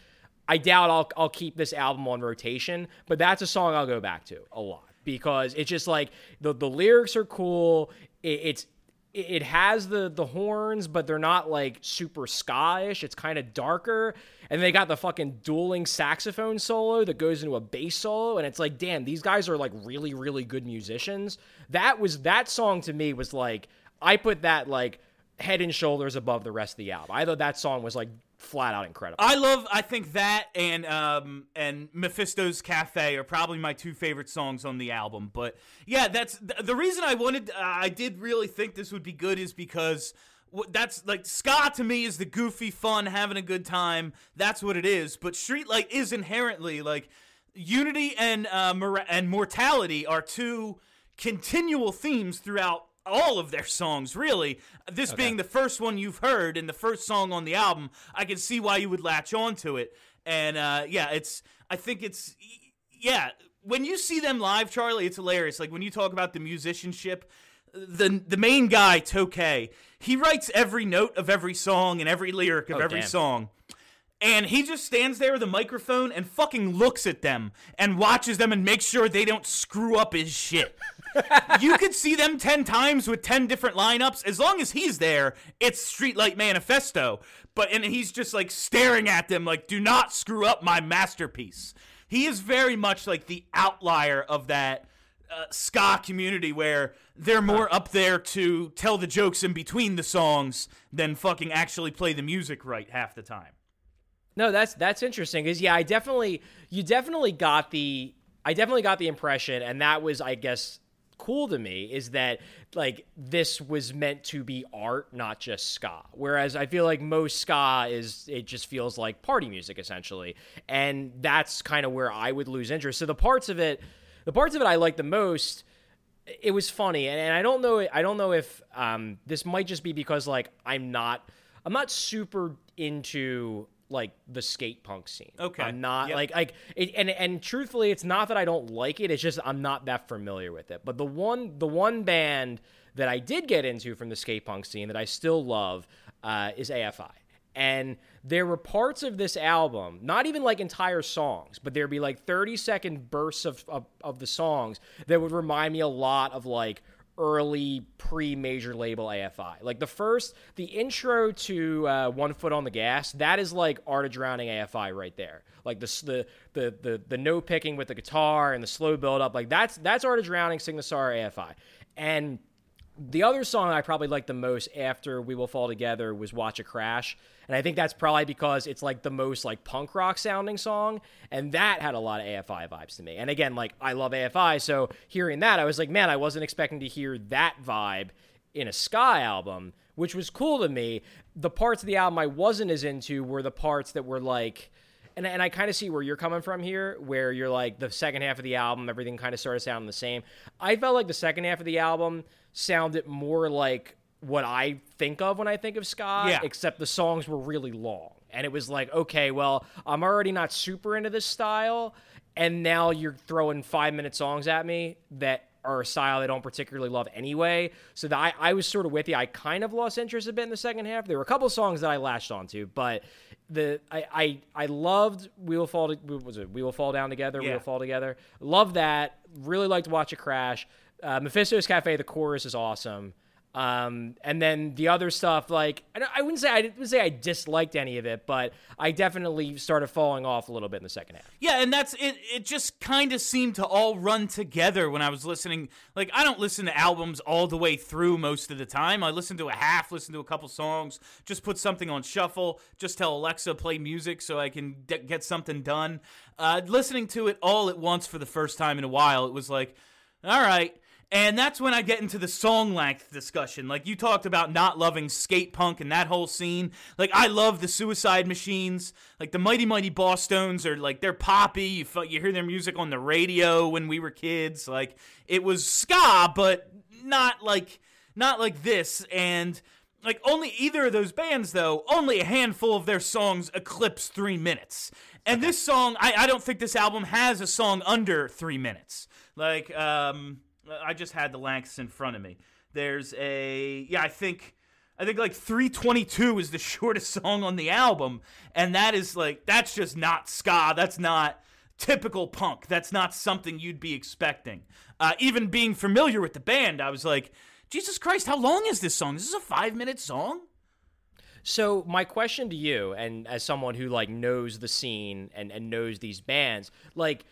I doubt I'll I'll keep this album on rotation, but that's a song I'll go back to a lot because it's just like the the lyrics are cool. It, it's it has the the horns, but they're not like super ska-ish. It's kind of darker, and they got the fucking dueling saxophone solo that goes into a bass solo, and it's like, damn, these guys are like really really good musicians. That was that song to me was like I put that like head and shoulders above the rest of the album. I thought that song was like flat out incredible. I love. I think that and um and Mephisto's Cafe are probably my two favorite songs on the album. But yeah, that's the reason I wanted. I did really think this would be good is because that's like ska to me is the goofy fun having a good time that's what it is but streetlight is inherently like unity and uh, mor- and mortality are two continual themes throughout all of their songs, really. This okay. being the first one you've heard and the first song on the album, I can see why you would latch onto it. And uh, yeah, it's. I think it's. Yeah, when you see them live, Charlie, it's hilarious. Like when you talk about the musicianship, the the main guy, Toh Kay, he writes every note of every song and every lyric of oh, every damn. song. And he just stands there with a microphone and fucking looks at them and watches them and makes sure they don't screw up his shit you could see them 10 times with 10 different lineups. As long as he's there, it's Streetlight Manifesto. But and he's just like staring at them like do not screw up my masterpiece. He is very much like the outlier of that uh, ska community where they're more up there to tell the jokes in between the songs than fucking actually play the music right half the time. No, that's that's interesting because yeah, I definitely you definitely got the I definitely got the impression, and that was I guess cool to me is that like this was meant to be art, not just ska. Whereas I feel like most ska is it just feels like party music essentially, and that's kind of where I would lose interest. So the parts of it, the parts of it I like the most. It was funny, and, and I don't know. I don't know if um, this might just be because like I'm not, I'm not super into like the skate punk scene. Okay. I'm not yep. like like it, and and truthfully it's not that I don't like it, it's just I'm not that familiar with it. But the one the one band that I did get into from the skate punk scene that I still love uh, is AFI. And there were parts of this album, not even like entire songs, but there'd be like 30 second bursts of, of, of the songs that would remind me a lot of like early pre major label AFI. Like the first, the intro to uh, One Foot on the Gas, that is like Art of Drowning AFI right there. Like the the the the, the note picking with the guitar and the slow build up, like that's that's Art of Drowning, Sing the Sorrow AFI. And the other song I probably liked the most after We Will Fall Together was Watch It Crash. And I think that's probably because it's like the most like punk rock sounding song. And that had a lot of AFI vibes to me. And again, like I love AFI. So hearing that, I was like, man, I wasn't expecting to hear that vibe in a ska album, which was cool to me. The parts of the album I wasn't as into were the parts that were like, and, and I kind of see where you're coming from here, where you're like the second half of the album, everything kind of started sounding the same. I felt like the second half of the album sounded more like what I think of when I think of ska, yeah. except the songs were really long. And it was like, okay, well, I'm already not super into this style, and now you're throwing five minute songs at me that are a style I don't particularly love anyway. So that I, I was sort of with you. I kind of lost interest a bit in the second half. There were a couple songs that I latched onto, but the I I, I loved We Will Fall to, was it We Will Fall Down Together, yeah. We Will Fall Together. Love that. Really liked Watch It Crash. Uh, Mephisto's Cafe, the chorus is awesome. Um, and then the other stuff, like I wouldn't say I didn't say I disliked any of it, but I definitely started falling off a little bit in the second half. Yeah, and that's it. It just kind of seemed to all run together when I was listening. Like I don't listen to albums all the way through most of the time. I listen to a half, listen to a couple songs, just put something on shuffle, just tell Alexa play music so I can get something done. Uh, listening to it all at once for the first time in a while, it was like, all right and that's when I get into the song length discussion. Like you talked about not loving skate punk and that whole scene. Like I love the Suicide Machines. Like the Mighty Mighty Bosstones are like they're poppy. You you hear their music on the radio when we were kids. Like it was ska, but not like not like this. And like only either of those bands though, only a handful of their songs eclipse three minutes. And this song, I, I don't think this album has a song under three minutes. Like um I just had the lengths in front of me. There's a yeah, I think I think like 322 is the (laughs) shortest song on the album, and that is like that's just not ska. That's not typical punk. That's not something you'd be expecting. Uh, even being familiar with the band, I was like, Jesus Christ, how long is this song? Is this a five minute song? So my question to you, and as someone who like knows the scene and, and knows these bands, like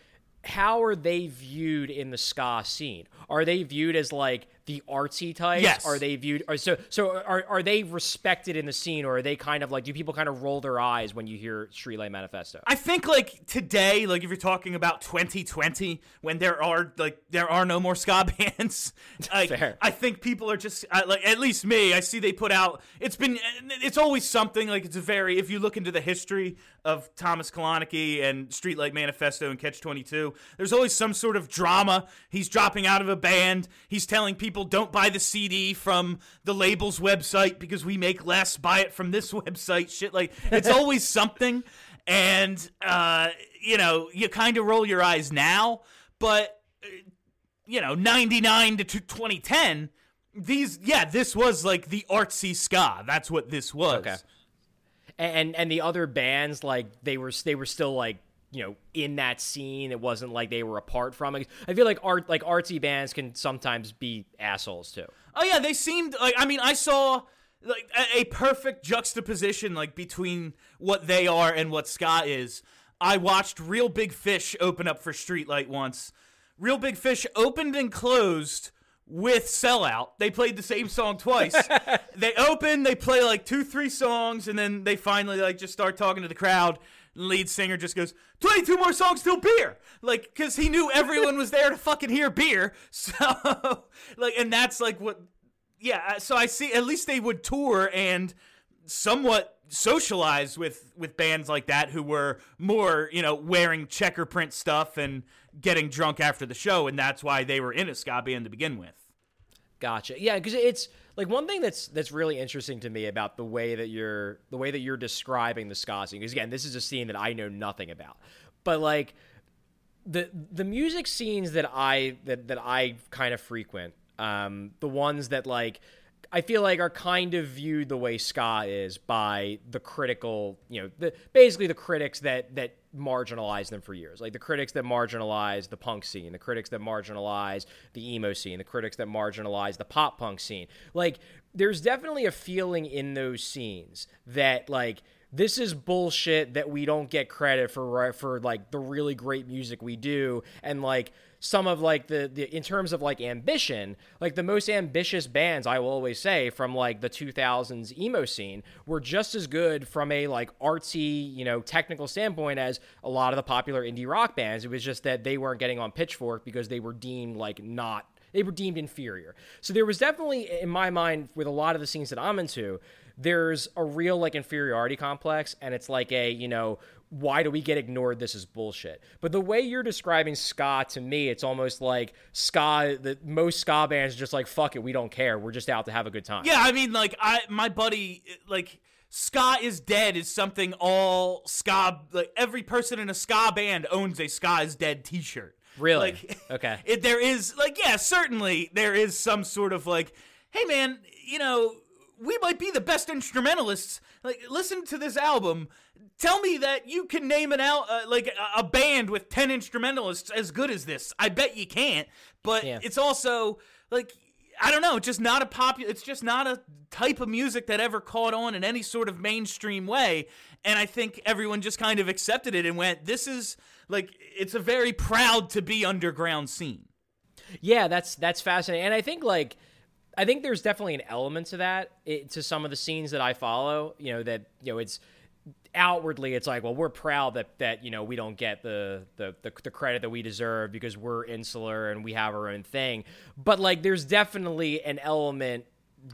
how are they viewed in the ska scene? Are they viewed as like the artsy types? Yes. Are they viewed? Are, so so are are they respected in the scene, or are they kind of like do people kind of roll their eyes when you hear Streetlight Manifesto? I think like today, like if you're talking about 2020, when there are like there are no more ska (laughs) bands, like, Fair. I think people are just uh, like at least me. I see they put out. It's been it's always something like it's a very if you look into the history of Tomas Kalnoky and Streetlight Manifesto and Catch 22, there's always some sort of drama. He's dropping out of a band. He's telling people don't buy the CD from the label's website because we make less. Buy it from this (laughs) website. Shit like it's (laughs) always something and uh, you know you kind of roll your eyes now, but uh, you know 99 to 2010 these yeah this was like the artsy ska that's what this was Okay. and and the other bands like they were they were still like you know in that scene it wasn't like they were apart from it. I feel like art like artsy bands can sometimes be assholes too. Oh yeah they seemed like i mean i saw like a, a perfect juxtaposition like between what they are and what scott is. I watched real big fish open up for streetlight once. Real big fish opened and closed with sellout. They played the same song twice. (laughs) They open they play like two three songs and then they finally like just start talking to the crowd lead singer just goes 22 more songs till beer. Like because he knew everyone was there to fucking hear beer. (laughs) So like and that's like what yeah uh, so i see at least they would tour and somewhat socialize with with bands like that who were more you know wearing checker print stuff and getting drunk after the show and that's why they were in a ska band to begin with. Gotcha. Yeah, because it's like one thing that's that's really interesting to me about the way that you're the way that you're describing the scene. Because again, this is a scene that I know nothing about, but like the the music scenes that I that that I kind of frequent, um, the ones that like I feel like are kind of viewed the way ska is by the critical, you know, the basically the critics that that marginalized them for years. Like the critics that marginalized the punk scene, the critics that marginalized the emo scene, the critics that marginalized the pop punk scene. Like there's definitely a feeling in those scenes that like this is bullshit that we don't get credit for for like the really great music we do and like some of like the, the in terms of like ambition like the most ambitious bands i will always say from like the 2000s emo scene were just as good from a like artsy you know technical standpoint as a lot of the popular indie rock bands. It was just that they weren't getting on pitchfork because they were deemed like not they were deemed inferior. So there was definitely in my mind with a lot of the scenes that i'm into there's a real like inferiority complex and it's like a you know why do we get ignored? This is bullshit. But the way you're describing ska to me it's almost like ska the most ska bands are just like fuck it we don't care. We're just out to have a good time. Yeah i mean like i my buddy like ska is dead is something all ska like every person in a ska band owns a ska is dead t-shirt. Really? Like (laughs) okay. (laughs) it, there is like yeah certainly there is some sort of like hey man you know we might be the best instrumentalists. Like listen to this album tell me that you can name an out uh, like a, a band with 10 instrumentalists as good as this i bet you can't but Yeah. it's also like i don't know just not a popular it's just not a type of music that ever caught on in any sort of mainstream way and i think everyone just kind of accepted it and went this is like it's a very proud to be underground scene Yeah, that's that's fascinating, and I think like I think there's definitely an element to that it, to some of the scenes that I follow. You know that you know it's outwardly it's like well we're proud that that you know we don't get the the the, the credit that we deserve because we're insular and we have our own thing. But like there's definitely an element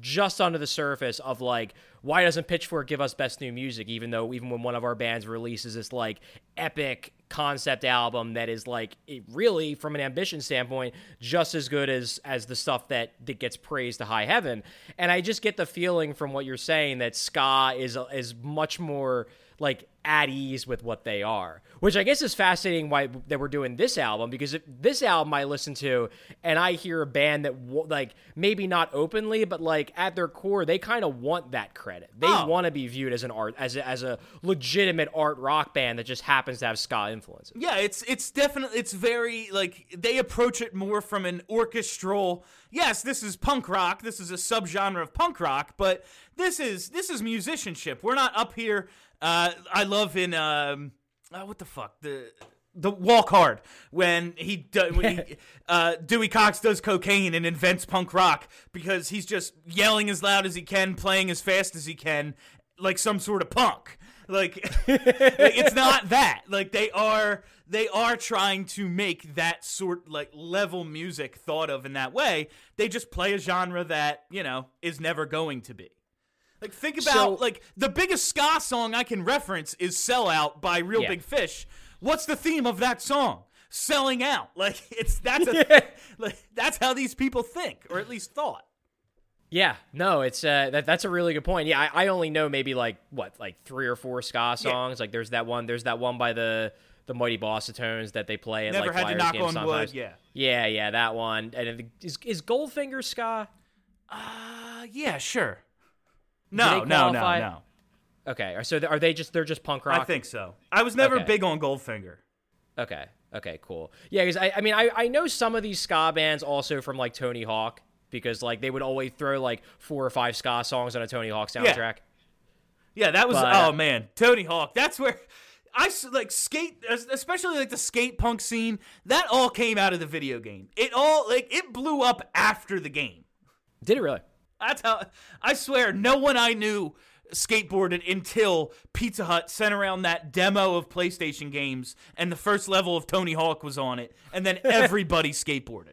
just under the surface of like why doesn't pitchfork give us best new music? Even though even when one of our bands releases this like epic concept album that is like it really from an ambition standpoint just as good as as the stuff that that gets praised to high heaven. And i just get the feeling from what you're saying that ska is is much more like at ease with what they are, which I guess is fascinating. Why that we're doing this album because if this album I listen to and I hear a band that w- like maybe not openly, but like at their core they kind of want that credit. They Oh. want to be viewed as an art as a, as a legitimate art rock band that just happens to have ska influences. Yeah, it's it's definitely it's very like they approach it more from an orchestral. Yes, this is punk rock. This is a subgenre of punk rock, but this is this is musicianship. We're not up here. Uh, I love in um, uh, what the fuck the the Walk Hard when he, do, when he (laughs) uh, Dewey Cox does cocaine and invents punk rock because he's just yelling as loud as he can, playing as fast as he can, like some sort of punk. Like, (laughs) like it's not that. Like they are they are trying to make that sort like level music thought of in that way. They just play a genre that, you know, is never going to be. Like think about So- like the biggest ska song I can reference is Sell Out by Real Yeah. Big Fish. What's the theme of that song? Selling out. (laughs) Like it's that's a (laughs) like that's how these people think or at least thought. Yeah, no, it's uh, that that's a really good point. Yeah, I, I only know maybe like what, like three or four ska songs. Like there's that one, there's that one by the the Mighty Bosstones that they play at Never like had to knock games on sometimes. wood, yeah. yeah, yeah, that one. And is is Goldfinger ska? Uh yeah, sure. No, no, no, no. Okay, so are they just they're just punk rock? I think so. I was never Okay. big on Goldfinger. Okay. Okay. Cool. Yeah, because I, I mean, I, I know some of these ska bands also from like Tony Hawk because like they would always throw like four or five ska songs on a Tony Hawk soundtrack. Yeah, yeah that was But, oh man, Tony Hawk. That's where I like skate, especially like the skate punk scene. That all came out of the video game. It all like it blew up after the game. Did it really? That's how I swear no one I knew skateboarded until Pizza Hut sent around that demo of PlayStation games and the first level of Tony Hawk was on it and then (laughs) everybody skateboarded.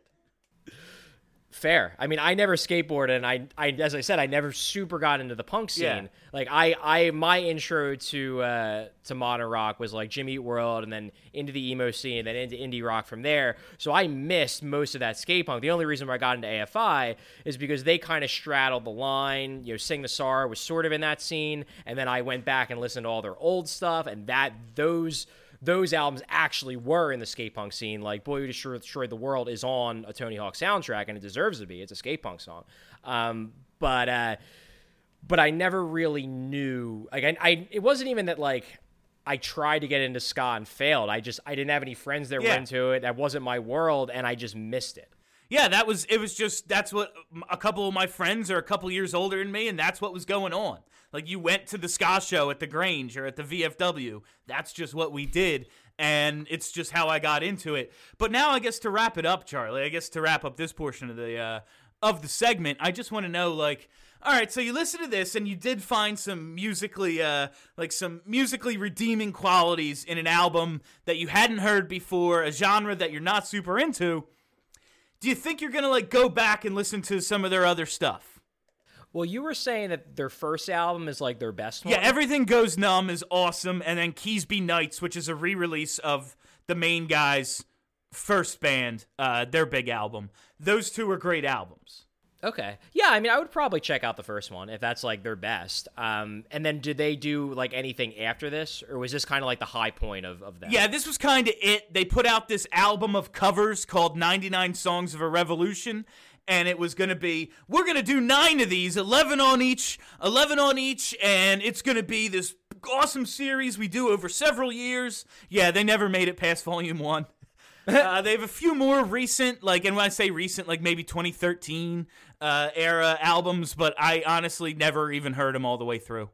Fair. I mean, I never skateboarded, and I, I, as I said, I never super got into the punk scene. Yeah. Like, I, I, my intro to, uh, to modern rock was like Jimmy Eat World, and then into the emo scene, and then into indie rock from there. So I missed most of that skate punk. The only reason why I got into AFI is because they kind of straddled the line. You know, Sing the Sorrow was sort of in that scene, and then I went back and listened to all their old stuff, and that those those albums actually were in the skate punk scene. Like Boy Who Destroyed, the World is on a Tony Hawk soundtrack, and it deserves to be. It's a skate punk song. Um, but uh, but I never really knew. Like I, I, it wasn't even that like. I tried to get into ska and failed. I just I didn't have any friends that were into it. That wasn't my world, and I just missed it. Yeah, that was it. Was just that's what a couple of my friends are a couple years older than me, and that's what was going on. Like you went to the ska show at the Grange or at the VFW. That's just what we did, and it's just how I got into it. But now, I guess to wrap it up, Charlie. I guess to wrap up this portion of the uh, of the segment, I just want to know, like, all right, so you listen to this, and you did find some musically, uh, like some musically redeeming qualities in an album that you hadn't heard before, a genre that you're not super into do you think you're gonna like go back and listen to some of their other stuff? Well, you were saying that their first album is like their best one. Yeah, everything goes numb is awesome, and then Keasbey Nights, which is a re-release of the main guy's first band, uh, their big album. Those two are great albums. Okay. Yeah, I mean, I would probably check out the first one if that's like their best. Um, and then did they do like anything after this, or was this kind of like the high point of of that? Yeah, this was kind of it. They put out this album of covers called 99 Songs of a Revolution. And it was going to be, we're going to do nine of these, 11 on each, 11 on each, and it's going to be this awesome series we do over several years. Yeah, they never made it past volume one. Uh, they have a few more recent, like, and when I say recent, like maybe 2013 uh, era albums, but I honestly never even heard them all the way through.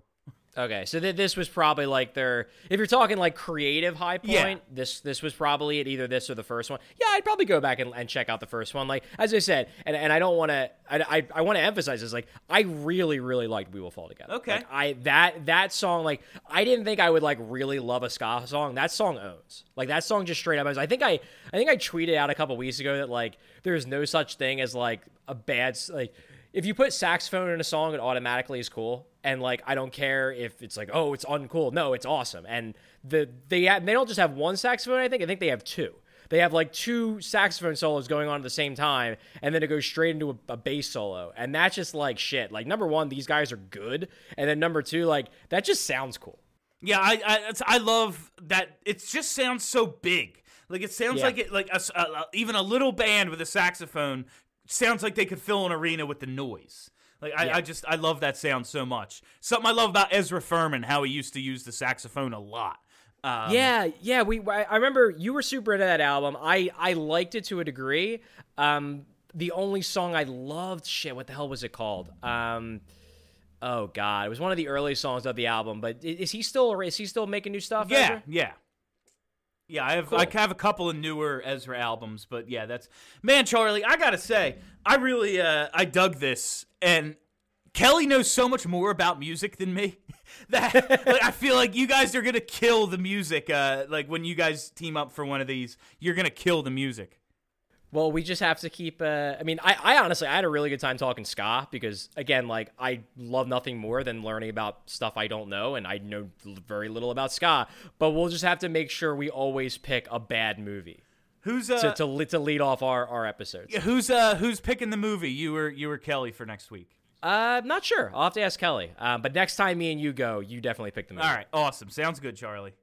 Okay, so th- this was probably like their. If you're talking like creative high point, Yeah. this this was probably it. Either this or the first one. Yeah, I'd probably go back and, and check out the first one. Like as I said, and, and I don't want to. I, I, I want to emphasize this. Like I really really liked "We Will Fall Together." Okay. Like, I that that song like I didn't think I would like really love a ska song. That song owns. Like that song just straight up owns. I think I I think I tweeted out a couple weeks ago that like there's no such thing as like a bad like if you put saxophone in a song, it automatically is cool. And like, I don't care if it's like, oh, it's uncool. No, it's awesome. And the they they don't just have one saxophone. I think I think they have two. They have like two saxophone solos going on at the same time, and then it goes straight into a, a bass solo, and that's just like shit. Like number one, these guys are good, and then number two, like that just sounds cool. Yeah, I I, it's- I love that. It just sounds so big. Like it sounds Yeah. like it like a- a- even a little band with a saxophone sounds like they could fill an arena with the noise. Like I, Yeah. I just I love that sound so much. Something I love about Ezra Furman, how he used to use the saxophone a lot. Um, yeah, yeah. We I remember you were super into that album. I I liked it to a degree. Um, the only song I loved, shit, what the hell was it called? Um, oh god, it was one of the early songs of the album. But is he still is he still making new stuff? yeah, Ezra? yeah, Yeah, I have I have a couple of newer Ezra albums, but yeah, that's man, Charlie. I gotta say, I really uh, I dug this, and Kelly knows so much more about music than me (laughs) that like, I feel like you guys are gonna kill the music. Uh, like when you guys team up for one of these, you're gonna kill the music. Well, we just have to keep. Uh, I mean, I, I honestly I had a really good time talking ska because again, like I love nothing more than learning about stuff I don't know, and I know very little about ska. But we'll just have to make sure we always pick a bad movie. Who's uh, to, to, to lead off our, our episodes? Yeah, who's uh who's picking the movie? You were you were Kelly for next week. Uh, not sure. I'll have to ask Kelly. Um, but next time me and you go, you definitely pick the movie. All right, awesome. Sounds good, Charlie.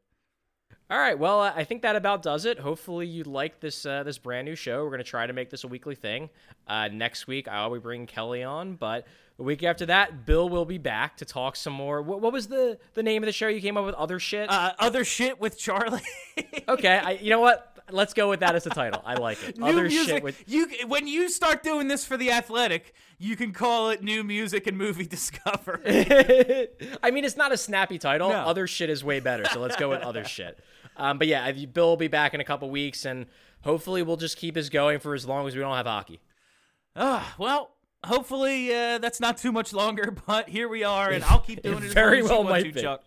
All right. Well, I think that about does it. Hopefully, you like this uh, this brand new show. We're gonna try to make this a weekly thing. Uh, next week, I'll be bringing Kelly on, but the week after that, Bill will be back to talk some more. What, what was the the name of the show you came up with? Other shit. Uh, other shit with Charlie. (laughs) okay. I, you know what? Let's go with that as the title. I like it. New Other music. shit with you when you start doing this for the Athletic, you can call it New Music and Movie (laughs) Discover. (laughs) I mean, it's not a snappy title. No. Other shit is way better. So let's go with other shit. Um, but yeah, Bill will be back in a couple weeks, and hopefully we'll just keep this going for as long as we don't have hockey. Ah, well, hopefully uh, that's not too much longer, (laughs) but here we are, and I'll keep doing it. as very long as you well might be. Chuck.